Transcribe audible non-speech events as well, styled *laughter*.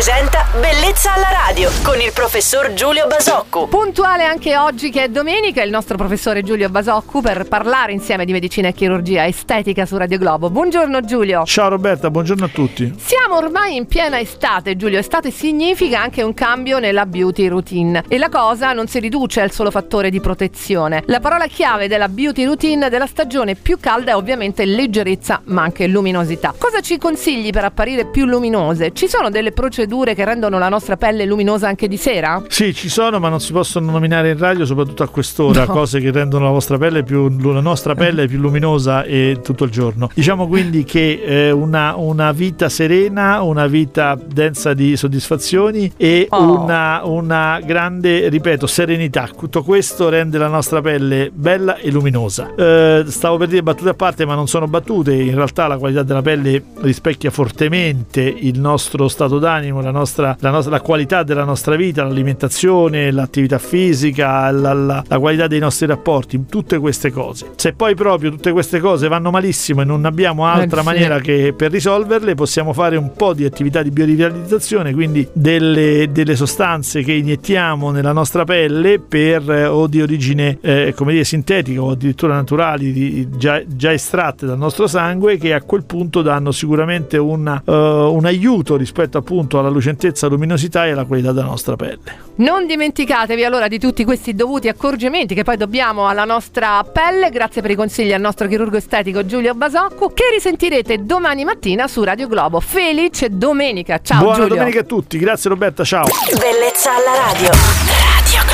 presenta Bellezza alla radio con il professor Giulio Basocco. Puntuale anche oggi che è domenica il nostro professore Giulio Basoccu per parlare insieme di medicina e chirurgia estetica su Radio Globo. Buongiorno Giulio. Ciao Roberta, buongiorno a tutti. Siamo ormai in piena estate Giulio, estate significa anche un cambio nella beauty routine e la cosa non si riduce al solo fattore di protezione. La parola chiave della beauty routine della stagione più calda è ovviamente leggerezza ma anche luminosità. Cosa ci consigli per apparire più luminose? Ci sono delle procedure che rendono la nostra pelle luminosa anche di sera? Sì, ci sono, ma non si possono nominare in radio, soprattutto a quest'ora, *laughs* No. cose che rendono la vostra pelle più la nostra pelle più luminosa e tutto il giorno. Diciamo quindi che eh, una, una vita serena, una vita densa di soddisfazioni e Oh. una, una grande, ripeto, serenità. Tutto questo rende la nostra pelle bella e luminosa. Eh, stavo per dire battute a parte, ma non sono battute. In realtà la qualità della pelle rispecchia fortemente il nostro stato d'animo, la, nostra, la, nostra- la qualità della nostra vita, l'alimentazione, l'attività fisica, la, la- la qualità dei nostri rapporti, tutte queste cose. Se poi proprio tutte queste cose vanno malissimo e non abbiamo altra Eh, sì. maniera che per risolverle, possiamo fare un po' di attività di biorivitalizzazione, quindi delle, delle sostanze che iniettiamo nella nostra pelle per, eh, o di origine eh, come dire sintetica o addirittura naturali, di- già, già estratte dal nostro sangue, che a quel punto danno sicuramente una, eh, un aiuto rispetto appunto alla lucentezza, luminosità e alla qualità della nostra pelle. Non dimenticatevi allora di tutti questi dovuti accorgimenti che poi dobbiamo alla nostra pelle. Grazie per i consigli al nostro chirurgo estetico Giulio Basoccu, che risentirete domani mattina su Radio Globo. Felice domenica. Ciao Buona Giulio. domenica a tutti, grazie Roberta, ciao. Bellezza alla radio.